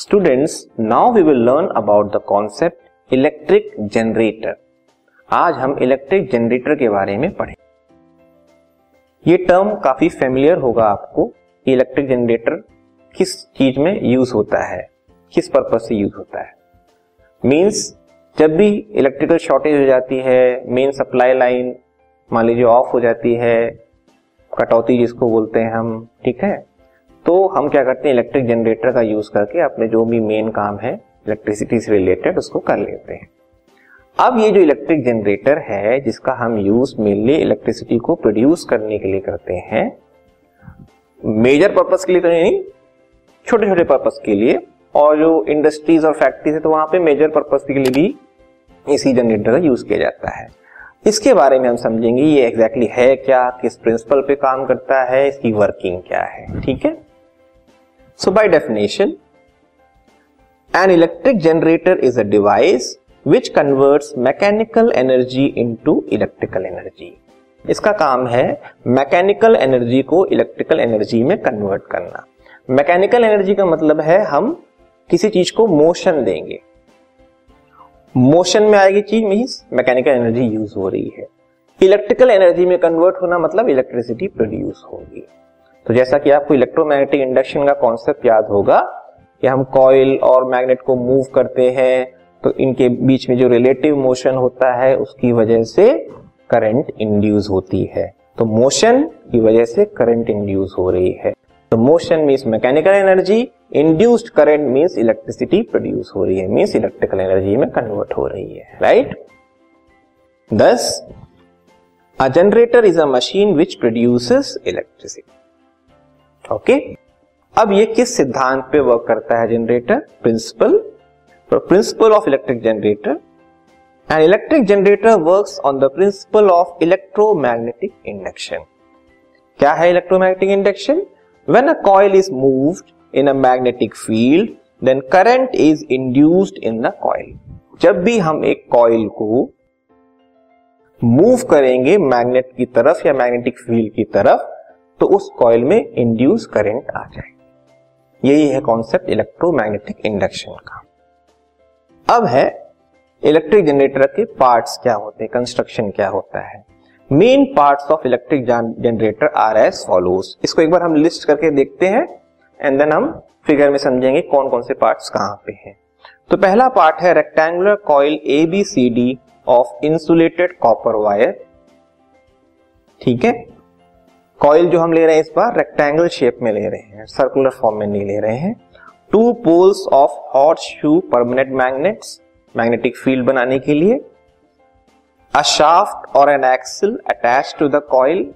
Students now we will learn about the concept electric generator आज हम electric generator के बारे में पढ़ें ये टर्म काफ़ी फेमिलियर होगा आपको इलेक्ट्रिक जनरेटर किस चीज़ में यूज़ होता है, किस पर्पज से यूज़ होता है। मीन्स जब भी इलेक्ट्रिकल शॉर्टेज हो जाती है मेन सप्लाई लाइन मान लीजिए ऑफ़ हो जाती है, कटौती जिसको बोलते हैं हम, ठीक है? तो हम क्या करते हैं इलेक्ट्रिक जनरेटर का यूज़ करके अपने जो भी मेन काम है इलेक्ट्रिसिटी से रिलेटेड उसको कर लेते हैं। अब ये जो इलेक्ट्रिक जनरेटर है, जिसका हम यूज़ मेनली इलेक्ट्रिसिटी को प्रोड्यूस करने के लिए करते हैं मेजर पर्पस के लिए तो नहीं छोटे छोटे पर्पस के लिए, और जो इंडस्ट्रीज़ और फैक्ट्रीज है तो वहाँ पे मेजर पर्पस के लिए भी इसी जनरेटर का यूज़ किया जाता है। इसके बारे में हम समझेंगे ये एग्जैक्टली exactly है क्या, किस प्रिंसिपल पे काम करता है, इसकी वर्किंग क्या है, ठीक है? So by definition an electric generator is a device which converts mechanical energy into electrical energy इसका काम है मैकेनिकल एनर्जी को इलेक्ट्रिकल एनर्जी में कन्वर्ट करना। मैकेनिकल एनर्जी का मतलब है हम किसी चीज़ को मोशन देंगे। मोशन में आएगी चीज़ मीन्स मैकेनिकल एनर्जी यूज़ हो रही है। इलेक्ट्रिकल एनर्जी में कन्वर्ट होना मतलब इलेक्ट्रिसिटी प्रोड्यूस होगी। तो जैसा कि आपको इलेक्ट्रोमैग्नेटिक इंडक्शन का कॉन्सेप्ट याद होगा कि हम कॉइल और मैग्नेट को मूव करते हैं तो इनके बीच में जो रिलेटिव मोशन होता है, उसकी वजह से करंट इंड्यूस होती है। तो मोशन की वजह से करंट इंड्यूस हो रही है। तो motion means mechanical energy induced current means electricity produce हो रही है मीन्स इलेक्ट्रिकल एनर्जी में कन्वर्ट हो रही है right thus a generator is a machine which produces electricity okay अब ये किस सिद्धांत पे वर्क करता है generator principle principle of electric generator and electric generator works on the principle of electromagnetic induction क्या है electromagnetic induction When a coil is moved in a magnetic field, then current is induced in the coil. जब भी हम एक coil को move करेंगे magnet की तरफ़ या मैग्नेटिक फ़ील्ड की तरफ़ तो उस कॉइल में इंड्यूस करंट आ जाए यही है कॉन्सेप्ट इलेक्ट्रोमैग्नेटिक इंडक्शन का। अब है इलेक्ट्रिक जनरेटर के पार्ट्स क्या होते हैं कंस्ट्रक्शन क्या होता है। Main parts of electric generator are as follows इसको एक बार हम लिस्ट करके देखते हैं एंड देन हम फिगर में समझेंगे कौन कौन से पार्ट्स कहाँ पे हैं। तो पहला पार्ट है rectangular coil A B C D of insulated copper wire ठीक है? कॉइल जो हम ले रहे हैं इस बार रेक्टेंगल शेप में ले रहे हैं। सर्कुलर फॉर्म में नहीं ले रहे हैं। Two poles of horseshoe permanent magnets magnetic field बनाने के लिए। अ शाफ्ट और an axle attach to the coil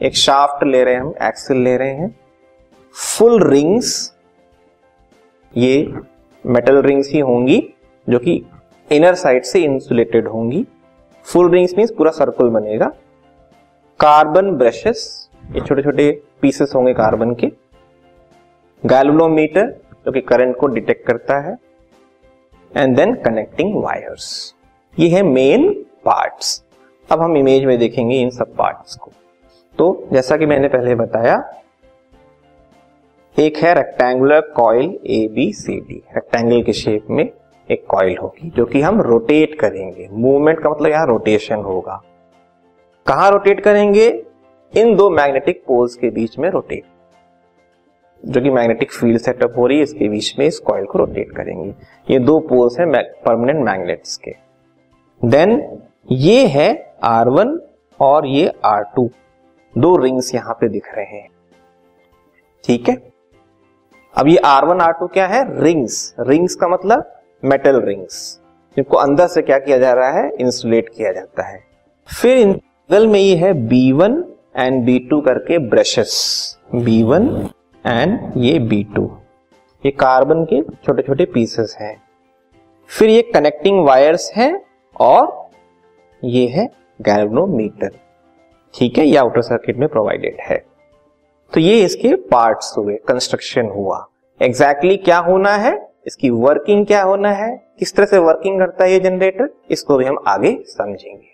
एक शाफ्ट ले रहे हैं हम एक्सिल ले रहे हैं। फुल रिंग्स ये मेटल रिंग्स ही होंगी, जो कि इनर साइड से इंसुलेटेड होंगी। फुल रिंग्स मीन्स पूरा सर्कल बनेगा। कार्बन ब्रशेस ये छोटे छोटे पीसेस होंगे कार्बन के। गैल्वनोमीटर जो कि करंट को डिटेक्ट करता है। एंड देन कनेक्टिंग वायर्स ये है मेन पार्ट्स अब हम इमेज में देखेंगे इन सब पार्ट्स को। तो जैसा कि मैंने पहले बताया, एक है rectangular coil A B C D rectangle के शेप में एक कॉइल होगी, जो कि हम रोटेट करेंगे। मूवमेंट का मतलब यहाँ रोटेशन होगा। कहा रोटेट करेंगे? इन दो मैग्नेटिक पोल्स के बीच में रोटेट जो कि मैग्नेटिक फ़ील्ड सेटअप हो रही है, इसके बीच में इस कॉइल को रोटेट करेंगे. ये दो पोल्स हैं परमानेंट मैग्नेट्स के. देन ये है R1 और ये R2 दो रिंग्स यहाँ पे दिख रहे हैं. ठीक है? अब ये R1 R2 क्या है? रिंग्स रिंग्स का मतलब मेटल रिंग्स जिनको अंदर से क्या किया जा रहा है? इंसुलेट किया जाता है. फिर इन में ये है B1 एंड B2 करके ब्रशेस B1 एंड ये B2 ये कार्बन के छोटे छोटे पीसेस हैं. फिर ये कनेक्टिंग वायर्स हैं और ये है गैल्वनोमीटर ठीक है, ये आउटर सर्किट में प्रोवाइडेड है. तो ये इसके पार्ट्स हुए कंस्ट्रक्शन हुआ. एग्जैक्टली exactly क्या होना है? इसकी वर्किंग क्या होना है? किस तरह से वर्किंग करता है ये जनरेटर इसको भी हम आगे समझेंगे.